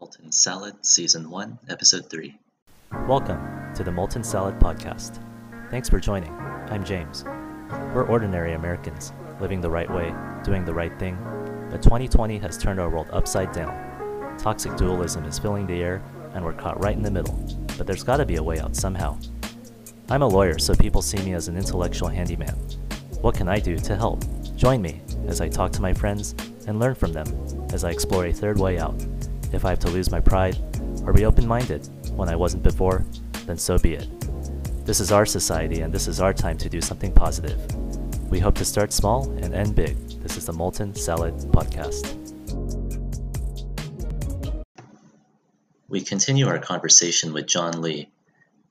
Molten Salad, Season 1, Episode 3. Welcome to the Molten Salad Podcast. Thanks for joining. I'm James. We're ordinary Americans, living the right way, doing the right thing, but 2020 has turned our world upside down. Toxic dualism is filling the air, and we're caught right in the middle, but there's gotta be a way out somehow. I'm a lawyer, so people see me as an intellectual handyman. What can I do to help? Join me as I talk to my friends and learn from them as I explore a third way out. If I have to lose my pride or be open minded when I wasn't before, then so be it. This is our society and this is our time to do something positive. We hope to start small and end big. This is the Molten Salad Podcast. We continue our conversation with John Lee.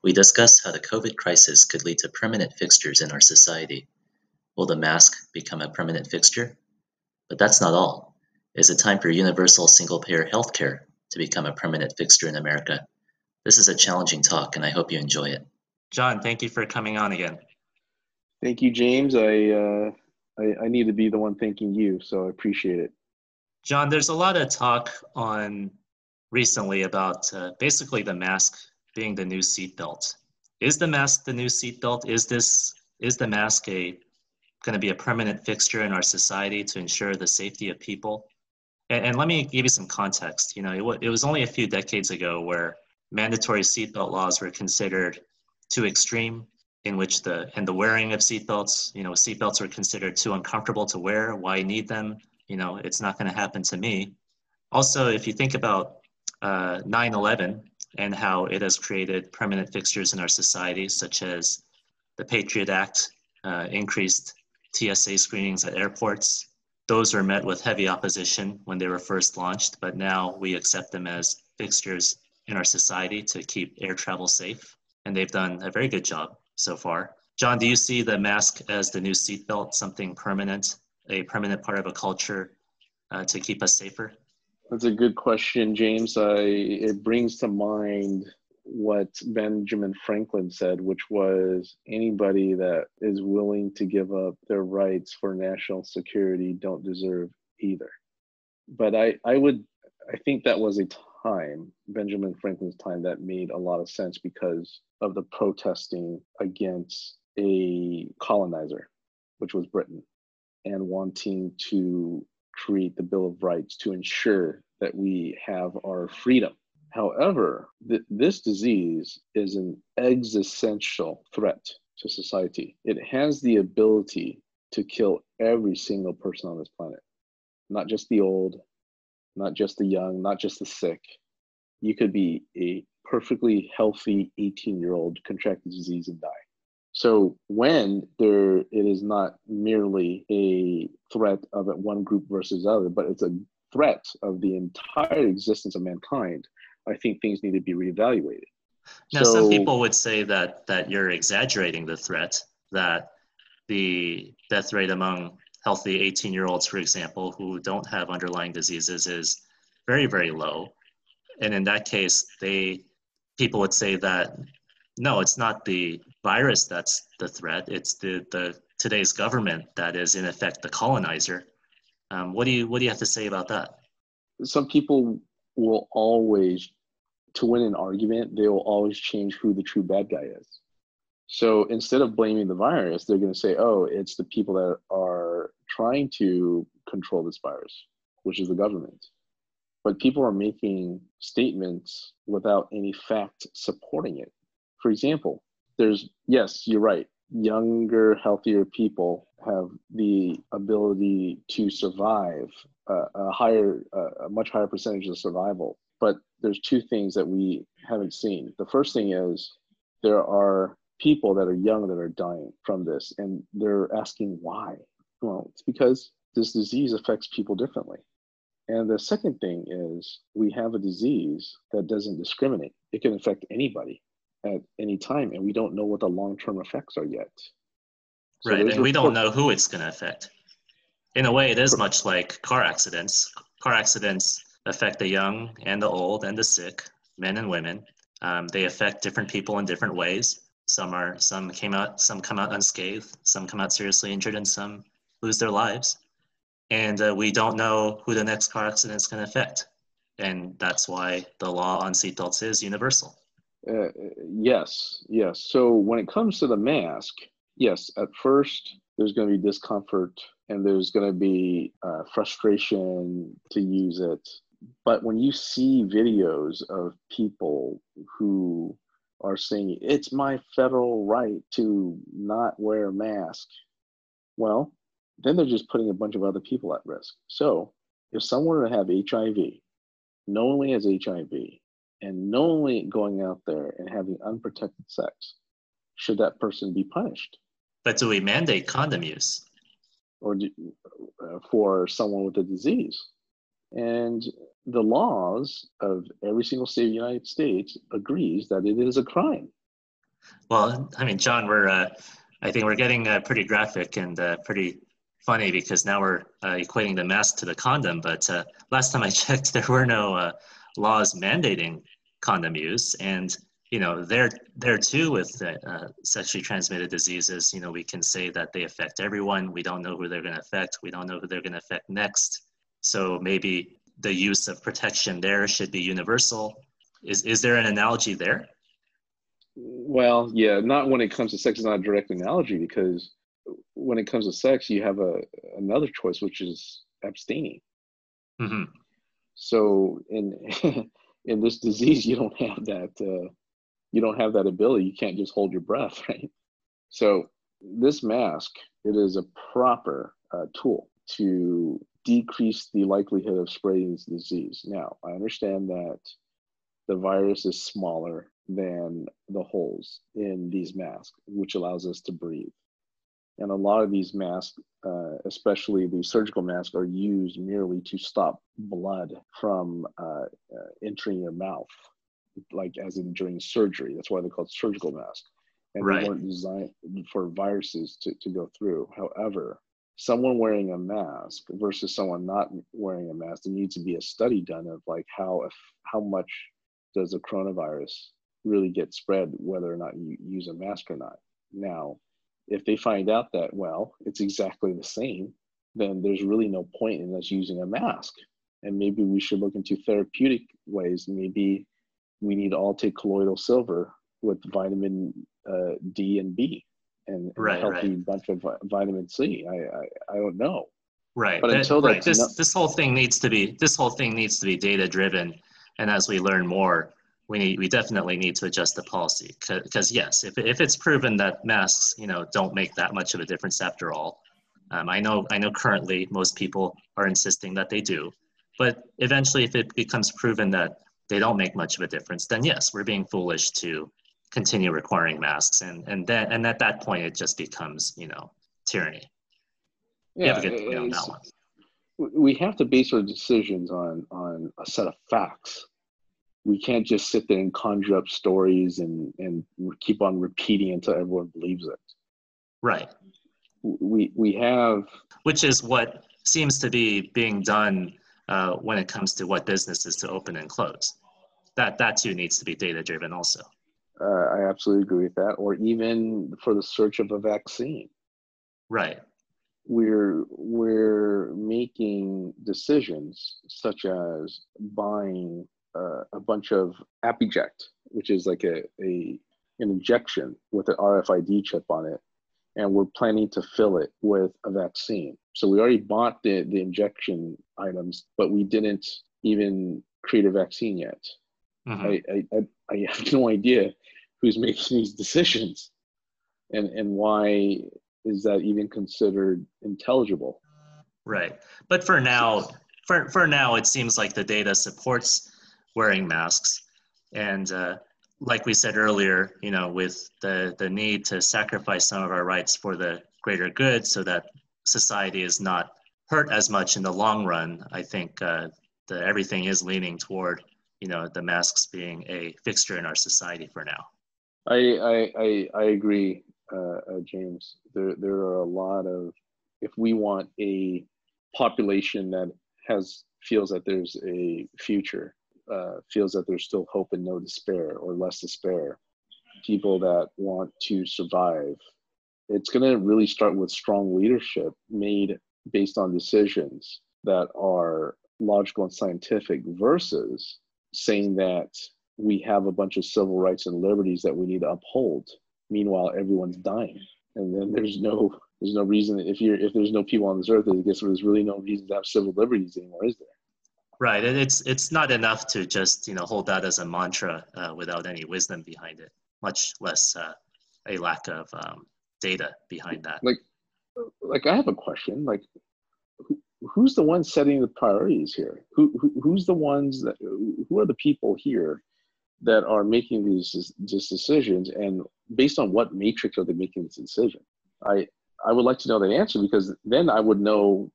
We discuss how the COVID crisis could lead to permanent fixtures in our society. Will the mask become a permanent fixture? But that's not all. Is it time for universal single payer healthcare to become a permanent fixture in America? This is a challenging talk, and I hope you enjoy it. John, thank you for coming on again. Thank you, James. I, uh, I, I need to be the one thanking you, so I appreciate it. John, there's a lot of talk on recently about uh, basically the mask being the new seatbelt. Is the mask the new seatbelt? Is this is the mask a going to be a permanent fixture in our society to ensure the safety of people? And, and let me give you some context. You know, it, it was only a few decades ago where mandatory seatbelt laws were considered too extreme in which the and the wearing of seatbelts, you know, seatbelts were considered too uncomfortable to wear. Why need them? You know, it's not going to happen to me. Also, if you think about uh, 9/11 and how it has created permanent fixtures in our society, such as the Patriot Act, uh, increased TSA screenings at airports, those were met with heavy opposition when they were first launched, but now we accept them as fixtures in our society to keep air travel safe. And they've done a very good job so far. John, do you see the mask as the new seatbelt, something permanent, a permanent part of a culture uh, to keep us safer? That's a good question, James. I, it brings to mind what Benjamin Franklin said, which was anybody that is willing to give up their rights for national security don't deserve either. But I, I would, I think that was a time, Benjamin Franklin's time, that made a lot of sense because of the protesting against a colonizer, which was Britain, and wanting to create the Bill of Rights to ensure that we have our freedom However, th- this disease is an existential threat to society. It has the ability to kill every single person on this planet, not just the old, not just the young, not just the sick. You could be a perfectly healthy 18 year old, contract the disease, and die. So when there, it is not merely a threat of one group versus other, but it's a threat of the entire existence of mankind I think things need to be reevaluated. Now, so, some people would say that that you're exaggerating the threat. That the death rate among healthy 18 year olds, for example, who don't have underlying diseases, is very, very low. And in that case, they people would say that no, it's not the virus that's the threat. It's the the today's government that is in effect the colonizer. Um, what do you what do you have to say about that? Some people will always, to win an argument, they will always change who the true bad guy is. So instead of blaming the virus, they're going to say, oh, it's the people that are trying to control this virus, which is the government. But people are making statements without any fact supporting it. For example, there's, yes, you're right, younger, healthier people have the ability to survive uh, a higher, uh, a much higher percentage of survival. But there's two things that we haven't seen. The first thing is there are people that are young that are dying from this, and they're asking why. Well, it's because this disease affects people differently. And the second thing is we have a disease that doesn't discriminate. It can affect anybody at any time, and we don't know what the long term effects are yet. So right, and we don't know who it's going to affect. In a way, it is much like car accidents. Car accidents affect the young and the old and the sick, men and women. Um, they affect different people in different ways. Some are some came out, some come out unscathed, some come out seriously injured, and some lose their lives. And uh, we don't know who the next car accident is going to affect. and that's why the law on seatbelts is universal. Uh, yes, yes. So when it comes to the mask, yes, at first there's going to be discomfort and there's going to be uh, frustration to use it. But when you see videos of people who are saying it's my federal right to not wear a mask, well, then they're just putting a bunch of other people at risk. So if someone were to have HIV, knowingly has HIV, and knowingly going out there and having unprotected sex, should that person be punished? But do we mandate condom use? Or do, uh, for someone with a disease? And the laws of every single state of the United States agrees that it is a crime. Well, I mean, John, we're uh, I think we're getting uh, pretty graphic and uh, pretty funny because now we're uh, equating the mask to the condom. But uh, last time I checked, there were no uh, laws mandating condom use, and you know, there there too with uh, sexually transmitted diseases, you know, we can say that they affect everyone. We don't know who they're going to affect. We don't know who they're going to affect next. So maybe the use of protection there should be universal. Is is there an analogy there? Well, yeah, not when it comes to sex is not a direct analogy because when it comes to sex, you have a another choice, which is abstaining. Mm-hmm. So in in this disease, you don't have that uh, you don't have that ability. You can't just hold your breath, right? So this mask, it is a proper uh, tool to decrease the likelihood of spreading this disease. Now, I understand that the virus is smaller than the holes in these masks, which allows us to breathe. And a lot of these masks, uh, especially the surgical masks, are used merely to stop blood from uh, uh, entering your mouth, like as in during surgery. That's why they're called surgical masks. And right. they weren't designed for viruses to, to go through. However, someone wearing a mask versus someone not wearing a mask, there needs to be a study done of like how if how much does a coronavirus really get spread whether or not you use a mask or not. Now, if they find out that well, it's exactly the same, then there's really no point in us using a mask. And maybe we should look into therapeutic ways. Maybe we need to all take colloidal silver with vitamin uh, D and B and, and right, a healthy right. bunch of vitamin C. I, I, I don't know. Right. But until right. this no- this whole thing needs to be this whole thing needs to be data driven, and as we learn more, we need we definitely need to adjust the policy because yes, if if it's proven that masks you know don't make that much of a difference after all, um, I know I know currently most people are insisting that they do, but eventually if it becomes proven that they don't make much of a difference, then yes, we're being foolish to continue requiring masks and and then and at that point it just becomes you know tyranny. Yeah have we have to base our decisions on on a set of facts we can't just sit there and conjure up stories and and keep on repeating until everyone believes it right we we have which is what seems to be being done uh, when it comes to what businesses to open and close that that too needs to be data driven also uh, I absolutely agree with that. Or even for the search of a vaccine. Right. We're we're making decisions such as buying uh, a bunch of Apiject, which is like a, a an injection with an RFID chip on it, and we're planning to fill it with a vaccine. So we already bought the, the injection items, but we didn't even create a vaccine yet. Mm-hmm. I, I, I have no idea who's making these decisions and and why is that even considered intelligible right but for now for, for now it seems like the data supports wearing masks and uh, like we said earlier you know with the the need to sacrifice some of our rights for the greater good so that society is not hurt as much in the long run i think uh, everything is leaning toward you know the masks being a fixture in our society for now I I I, I agree, uh, uh, James. There there are a lot of if we want a population that has feels that there's a future, uh, feels that there's still hope and no despair or less despair, people that want to survive. It's going to really start with strong leadership made based on decisions that are logical and scientific versus saying that we have a bunch of civil rights and liberties that we need to uphold. Meanwhile, everyone's dying, and then there's no there's no reason if you're if there's no people on this earth, I guess there's really no reason to have civil liberties anymore, is there? Right, and it's it's not enough to just you know hold that as a mantra uh, without any wisdom behind it, much less uh, a lack of um, data behind that. Like, like I have a question. Like, who, who's the one setting the priorities here? Who, who who's the ones that who are the people here that are making these these decisions, and based on what matrix are they making this decision? I I would like to know that answer because then I would know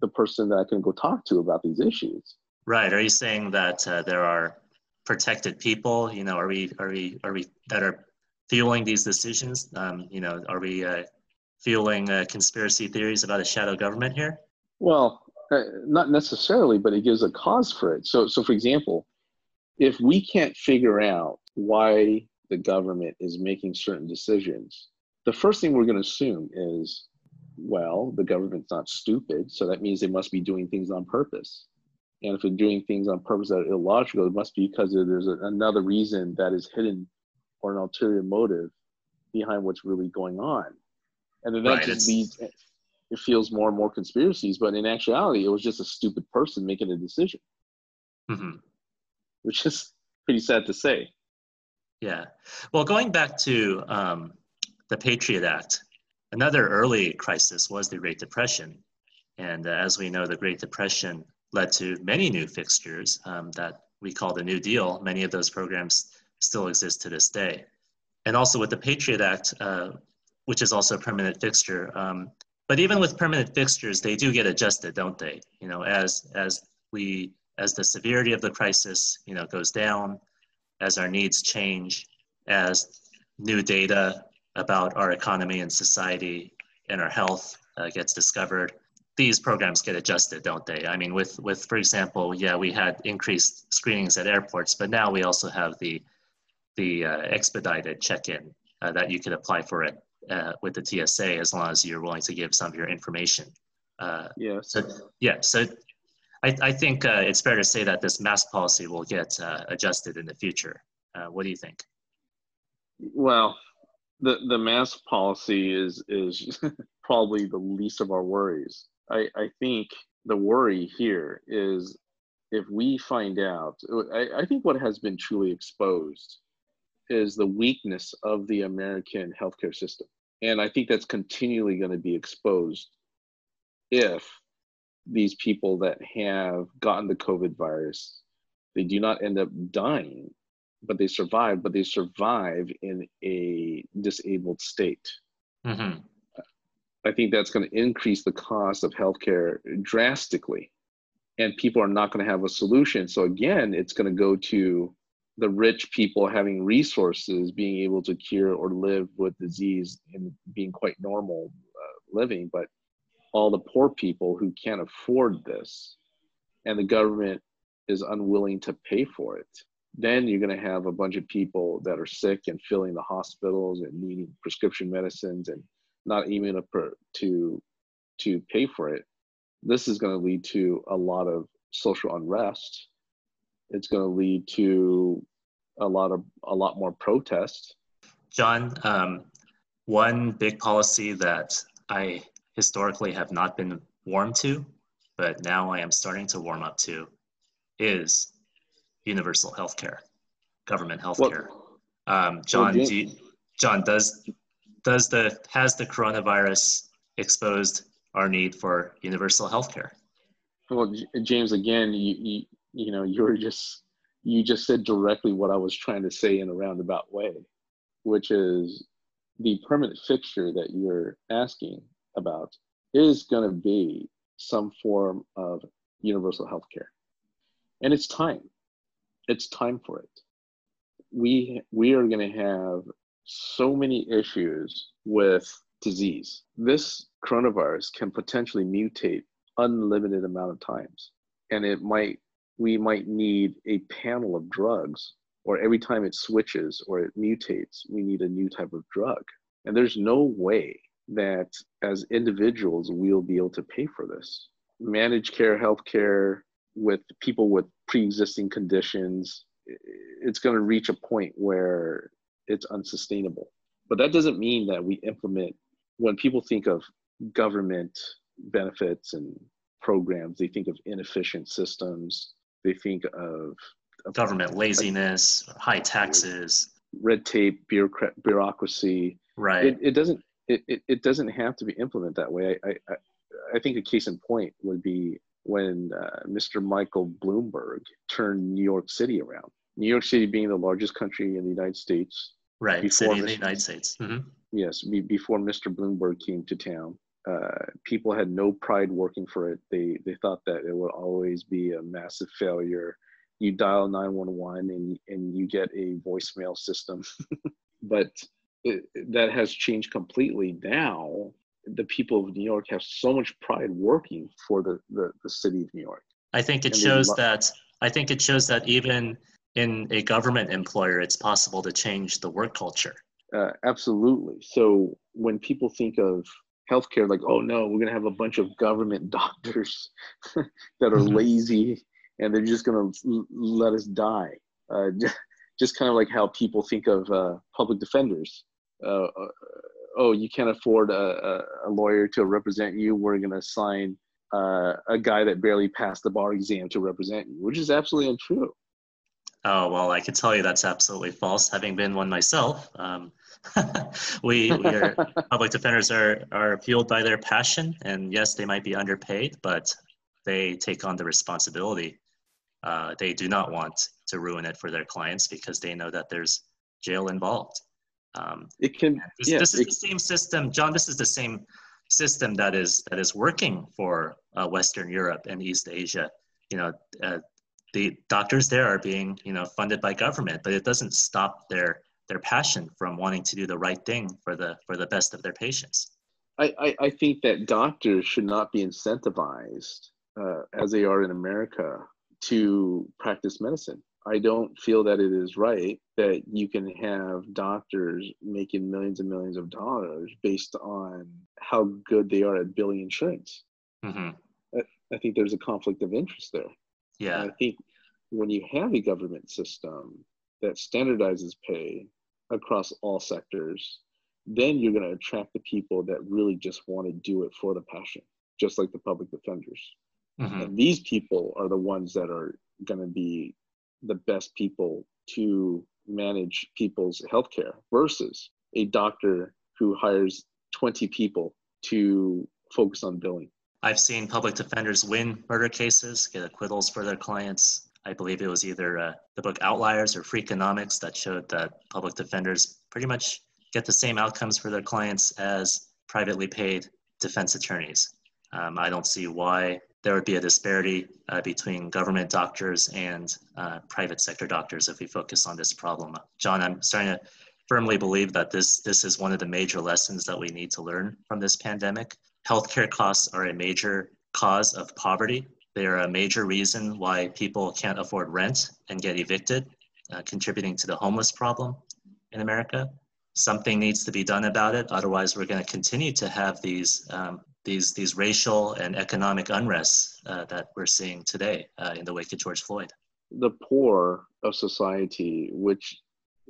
the person that I can go talk to about these issues. Right. Are you saying that uh, there are protected people? You know, are we are we are we that are fueling these decisions? Um, you know, are we uh, fueling uh, conspiracy theories about a shadow government here? Well, uh, not necessarily, but it gives a cause for it. So, so for example, if we can't figure out why the government is making certain decisions, the first thing we're going to assume is, well, the government's not stupid, so that means they must be doing things on purpose. And if they're doing things on purpose that are illogical, it must be because there's a, another reason that is hidden or an ulterior motive behind what's really going on. And then that right, just leads, it feels more and more conspiracies, but in actuality, it was just a stupid person making a decision, mm-hmm. which is pretty sad to say. Yeah. Well, going back to um, the Patriot Act, another early crisis was the Great Depression. And uh, as we know, the Great Depression led to many new fixtures um, that we call the New Deal. Many of those programs still exist to this day. And also with the Patriot Act, uh, which is also a permanent fixture. Um, but even with permanent fixtures, they do get adjusted, don't they? You know, as as we as the severity of the crisis, you know, goes down, as our needs change, as new data about our economy and society and our health uh, gets discovered, these programs get adjusted, don't they? I mean, with with for example, yeah, we had increased screenings at airports, but now we also have the the uh, expedited check-in uh, that you can apply for it uh, with the TSA as long as you're willing to give some of your information. Uh, yeah. So yeah, so I, I think uh, it's fair to say that this mask policy will get uh, adjusted in the future. what do you think? Well, the the mask policy is is probably the least of our worries. I, I think the worry here is if we find out, I, I think what has been truly exposed is the weakness of the American healthcare system. And I think that's continually going to be exposed if these people that have gotten the COVID virus, they do not end up dying, but they survive, but they survive in a disabled state. Mm-hmm. I think that's going to increase the cost of healthcare drastically. And people are not going to have a solution. So, again, it's going to go to the rich people having resources being able to cure or live with disease and being quite normal uh, living. But all the poor people who can't afford this and the government is unwilling to pay for it then you're going to have a bunch of people that are sick and filling the hospitals and needing prescription medicines and not even a per, to to pay for it this is going to lead to a lot of social unrest. It's going to lead to a lot of a lot more protest. John um, one big policy that i historically have not been warm to but now i am starting to warm up to is universal health care government health care um, john well, you, john does does the has the coronavirus exposed our need for universal health care? Well, James, again, you, you you know you're just you just said directly what I was trying to say in a roundabout way, which is the permanent fixture that you're asking about is going to be some form of universal health care. And it's time. It's time for it. We we are going to have so many issues with disease. This coronavirus can potentially mutate unlimited amount of times. And it might we might need a panel of drugs or every time it switches or it mutates, we need a new type of drug. And there's no way that as individuals we'll be able to pay for this. Managed care healthcare with people with pre-existing conditions, it's going to reach a point where it's unsustainable. But that doesn't mean that we implement when people think of government benefits and programs, they think of inefficient systems. They think of, of government laziness, high taxes, red tape, bureaucrat, bureaucracy. Right. It, it doesn't. It, it, it, doesn't have to be implemented that way. I, I, I think a case in point would be when uh, Mr. Michael Bloomberg turned New York City around. New York City being the largest country in the United States. Right, city in the United States. Mm-hmm. Yes, be, before Mr. Bloomberg came to town, uh, people had no pride working for it. They they thought that it would always be a massive failure. You dial 911 and and you get a voicemail system, but it, that has changed completely now. The people of New York have so much pride working for the the, the city of New York. I think it and shows lo- that I think it shows that even in a government employer, it's possible to change the work culture. Uh, absolutely. So when people think of healthcare, like, oh no, we're going to have a bunch of government doctors that are mm-hmm. lazy and they're just going to let us die. Uh, just kind of like how people think of uh, public defenders. Uh, uh, oh, you can't afford a, a, lawyer to represent you. We're going to assign uh, a guy that barely passed the bar exam to represent you, which is absolutely untrue. Oh, well, I can tell you that's absolutely false, having been one myself. Um, we, we are, public defenders are, are fueled by their passion, and yes, they might be underpaid, but they take on the responsibility. Uh, they do not want to ruin it for their clients because they know that there's jail involved. Um, it can. This, yeah, this is it, the same system, John. This is the same system that is that is working for uh, Western Europe and East Asia. You know, uh, the doctors there are being you know funded by government but it doesn't stop their their passion from wanting to do the right thing for the for the best of their patients. I i, I think that doctors should not be incentivized uh, as they are in america to practice medicine. I don't feel that it is right that you can have doctors making millions and millions of dollars based on how good they are at billing insurance. Mm-hmm. I, I think there's a conflict of interest there yeah. And I think when you have a government system that standardizes pay across all sectors, then you're going to attract the people that really just want to do it for the passion, just like the public defenders. Mm-hmm. And these people are the ones that are going to be the best people to manage people's healthcare versus a doctor who hires 20 people to focus on billing. I've seen public defenders win murder cases, get acquittals for their clients. I believe it was either uh, the book Outliers or Freakonomics that showed that public defenders pretty much get the same outcomes for their clients as privately paid defense attorneys. Um, I don't see why there would be a disparity uh, between government doctors and uh, private sector doctors if we focus on this problem. John, I'm starting to firmly believe that this this is one of the major lessons that we need to learn from this pandemic healthcare costs are a major cause of poverty. They are a major reason why people can't afford rent and get evicted, uh, contributing to the homeless problem in America. Something needs to be done about it. Otherwise, we're going to continue to have these um, these these racial and economic unrests uh, that we're seeing today uh, in the wake of George Floyd. The poor of society, which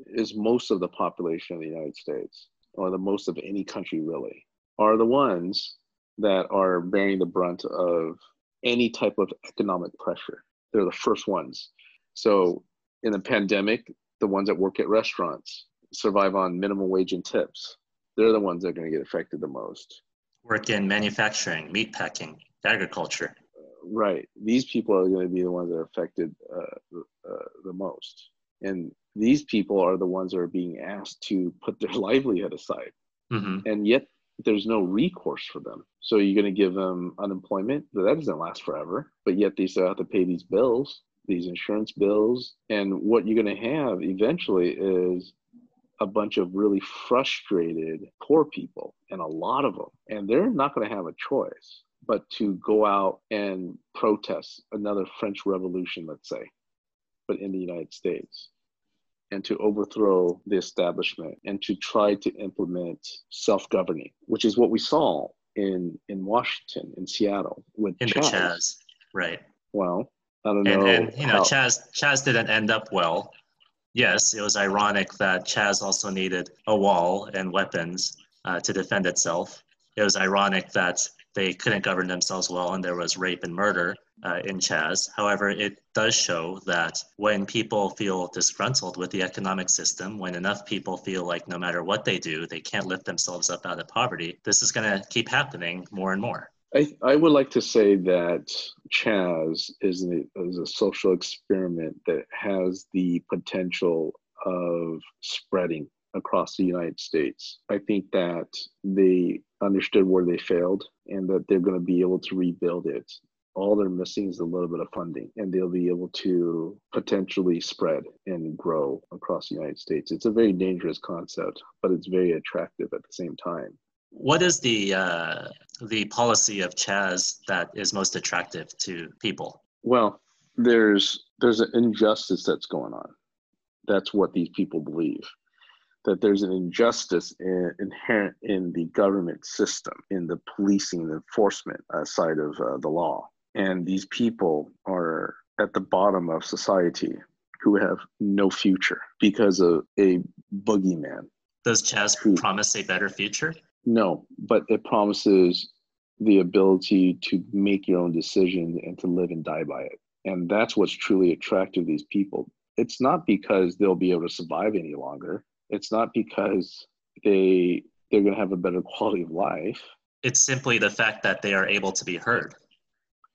is most of the population of the United States, or the most of any country really, are the ones that are bearing the brunt of any type of economic pressure. They're the first ones. So in the pandemic, the ones that work at restaurants survive on minimum wage and tips. They're the ones that are going to get affected the most. Work in manufacturing, meat packing, agriculture. Right. These people are going to be the ones that are affected uh, uh, the most. And these people are the ones that are being asked to put their livelihood aside. Mm-hmm. And yet there's no recourse for them. So you're going to give them unemployment, but that doesn't last forever. But yet they still have to pay these bills, these insurance bills. And what you're going to have eventually is a bunch of really frustrated poor people, and a lot of them. And they're not going to have a choice but to go out and protest another French Revolution, let's say, but in the United States and to overthrow the establishment and to try to implement self-governing, which is what we saw in in Washington, in Seattle, with in Chaz. Chaz, right? Well, I don't And, know. and you know, how- Chaz Chaz didn't end up well. Yes, it was ironic that Chaz also needed a wall and weapons uh, to defend itself. It was ironic that they couldn't govern themselves well and there was rape and murder uh, in Chaz. However, it does show that when people feel disgruntled with the economic system, when enough people feel like no matter what they do, they can't lift themselves up out of poverty, this is going to keep happening more and more. I, I would like to say that Chaz is, is a social experiment that has the potential of spreading across the United States. I think that they understood where they failed and that they're going to be able to rebuild it. All they're missing is a little bit of funding, and they'll be able to potentially spread and grow across the United States. It's a very dangerous concept, but it's very attractive at the same time. What is the uh, the policy of Chaz that is most attractive to people? Well, there's there's an injustice that's going on. That's what these people believe. That there's an injustice in, inherent in the government system, in the policing and enforcement uh, side of uh, the law, and these people are at the bottom of society who have no future because of a boogeyman. Does Chaz Who- promise a better future? No, but it promises the ability to make your own decisions and to live and die by it. And that's what's truly attractive to these people. It's not because they'll be able to survive any longer. It's not because they they're going to have a better quality of life. It's simply the fact that they are able to be heard,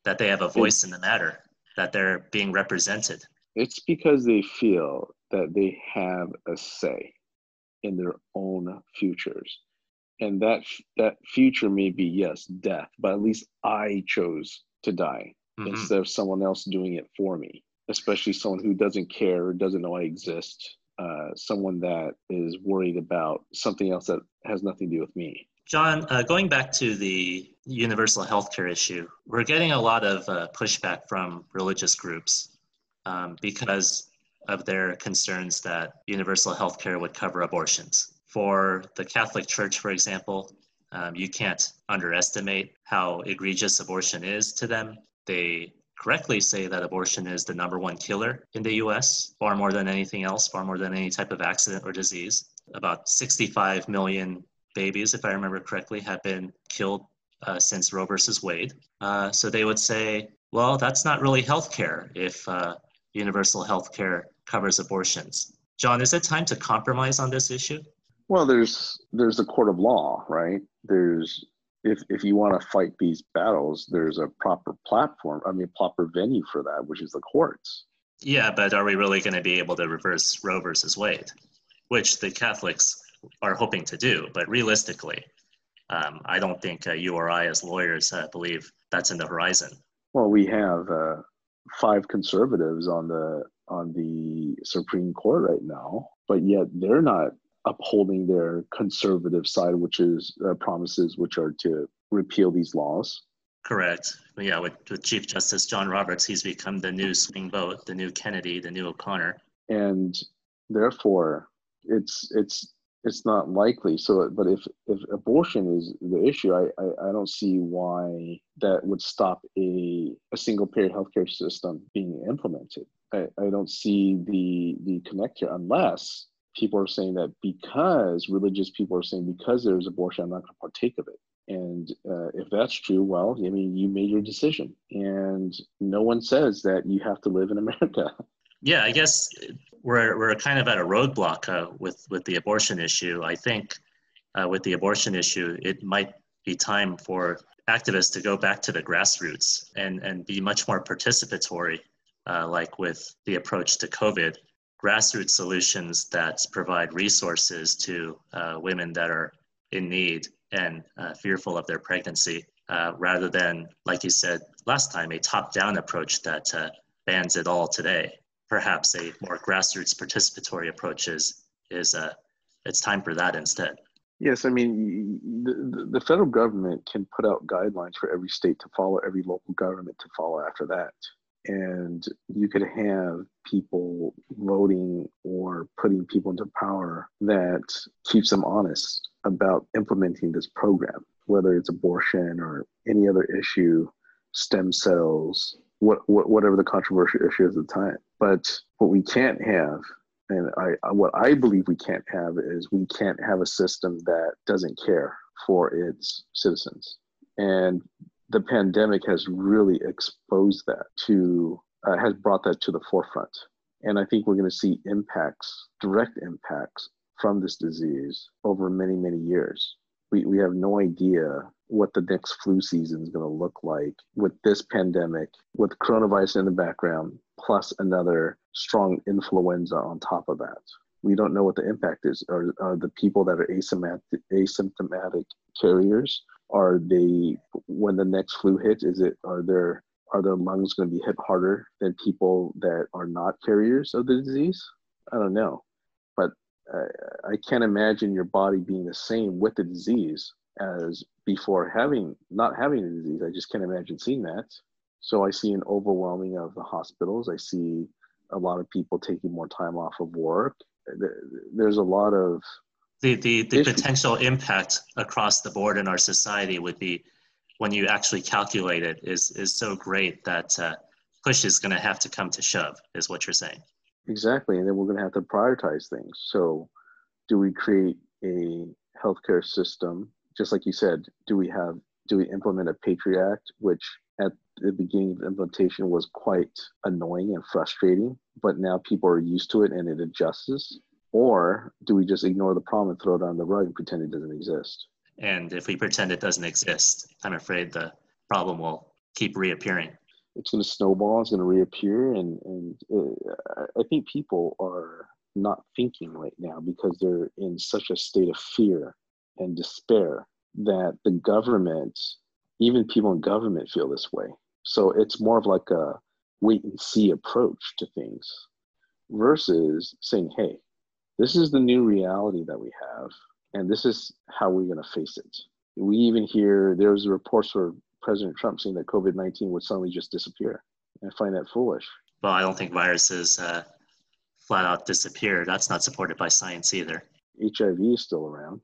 that they have a voice in the matter, that they're being represented. It's because they feel that they have a say in their own futures. And that that future may be yes, death, but at least I chose to die. Mhm. instead of someone else doing it for me, especially someone who doesn't care or doesn't know I exist, uh, someone that is worried about something else that has nothing to do with me. John, uh, going back to the universal healthcare issue, we're getting a lot of uh, pushback from religious groups um, because of their concerns that universal healthcare would cover abortions. For the Catholic Church, for example, um, you can't underestimate how egregious abortion is to them. They correctly say that abortion is the number one killer in the US, far more than anything else, far more than any type of accident or disease. About 65 million babies, if I remember correctly, have been killed uh, since Roe versus Wade. Uh, so they would say, well, that's not really healthcare if uh, universal healthcare covers abortions. John, is it time to compromise on this issue? Well, there's there's the court of law, right? There's if if you want to fight these battles, there's a proper platform. I mean, proper venue for that, which is the courts. Yeah, but are we really going to be able to reverse Roe versus Wade, which the Catholics are hoping to do? But realistically, um, I don't think uh, you or I, as lawyers, uh, believe that's in the horizon. Well, we have uh, five conservatives on the on the Supreme Court right now, but yet they're not upholding their conservative side, which is uh, promises which are to repeal these laws. Correct. Yeah, with, with Chief Justice John Roberts, he's become the new swing vote, the new Kennedy, the new O'Connor. and therefore it's it's it's not likely. So but if if abortion is the issue i i, I don't see why that would stop a a single payer healthcare system being implemented. I i don't see the the connect here unless people are saying that because religious people are saying because there's abortion i'm not going to partake of it. And uh, if that's true well i mean you made your decision. And no one says that you have to live in america. Yeah, I guess we're we're kind of at a roadblock uh, with with the abortion issue. I think uh, with the abortion issue, it might be time for activists to go back to the grassroots and and be much more participatory, uh, like with the approach to COVID. Grassroots solutions that provide resources to uh, women that are in need and uh, fearful of their pregnancy, uh, rather than, like you said last time, a top-down approach that bans it all today perhaps a more grassroots participatory approach is is uh, it's time for that instead. Yes, I mean the, the- the federal government can put out guidelines for every state to follow, every local government to follow after that, and you could have people voting or putting people into power that keeps them honest about implementing this program, whether it's abortion or any other issue, stem cells, what, what whatever the controversial issue is at the time. But what we can't have, and I what I believe we can't have is we can't have a system that doesn't care for its citizens. And the pandemic has really exposed that to uh, has brought that to the forefront. And I think we're going to see impacts, direct impacts from this disease over many, many years. We, we have no idea what the next flu season is going to look like with this pandemic, with coronavirus in the background, plus another strong influenza on top of that. We don't know what the impact is. Are, are the people that are asymptomatic, asymptomatic carriers? Are they when the next flu hits? Is it are there are their lungs going to be hit harder than people that are not carriers of the disease? I don't know, uh, I can't imagine your body being the same with the disease as before having not having the disease. I just can't imagine seeing that. So I see an overwhelming of the hospitals. I see a lot of people taking more time off of work. There's a lot of the the, the potential impact across the board in our society would be when you actually calculate it is is so great that uh, push is going to have to come to shove is what you're saying exactly and then we're going to have to prioritize things so do we create a healthcare system just like you said do we have do we implement a patriot act which at the beginning of the implementation was quite annoying and frustrating but now people are used to it and it adjusts or do we just ignore the problem and throw it on the rug and pretend it doesn't exist? And if we pretend it doesn't exist, I'm afraid the problem will keep reappearing. It's going to snowball. It's going to reappear, and and uh, I think people are not thinking right now because they're in such a state of fear and despair that the government, even people in government, feel this way. So it's more of like a wait and see approach to things versus saying, hey, this is the new reality that we have, and this is how we're going to face it. We even hear there's reports for President Trump saying that COVID 19 would suddenly just disappear. I find that foolish. Well, I don't think viruses uh, flat out disappear. That's not supported by science either. HIV is still around.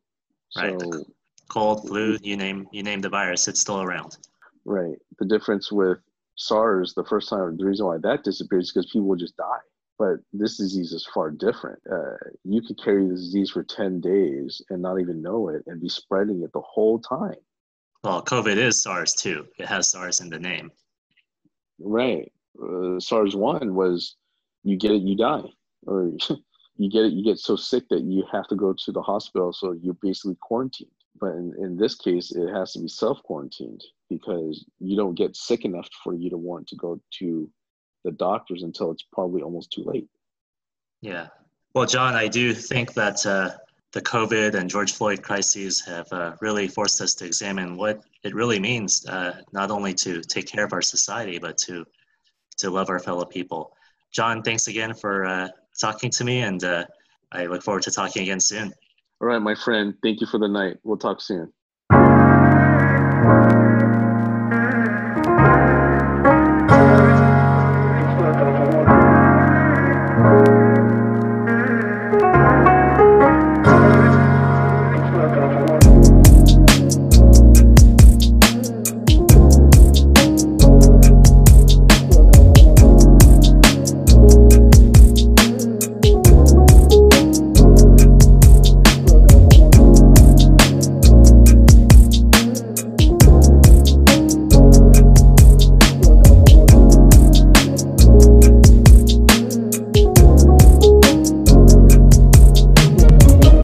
Right. So, cold, flu, you name you name the virus, it's still around. Right. The difference with SARS, the first time, the reason why that disappeared is because people just die. But this disease is far different. Uh, you could carry the disease for 10 days and not even know it and be spreading it the whole time. Well, COVID is SARS too. It has SARS in the name. Right. Uh, SARS 1 was you get it, you die. Or you get it, you get so sick that you have to go to the hospital. So you're basically quarantined. But in, in this case, it has to be self quarantined because you don't get sick enough for you to want to go to the doctors until it's probably almost too late. Yeah. Well, John, I do think that uh, the COVID and George Floyd crises have uh, really forced us to examine what it really means, uh, not only to take care of our society, but to to love our fellow people. John, thanks again for uh, talking to me, and uh, I look forward to talking again soon. All right, my friend. Thank you for the night. We'll talk soon.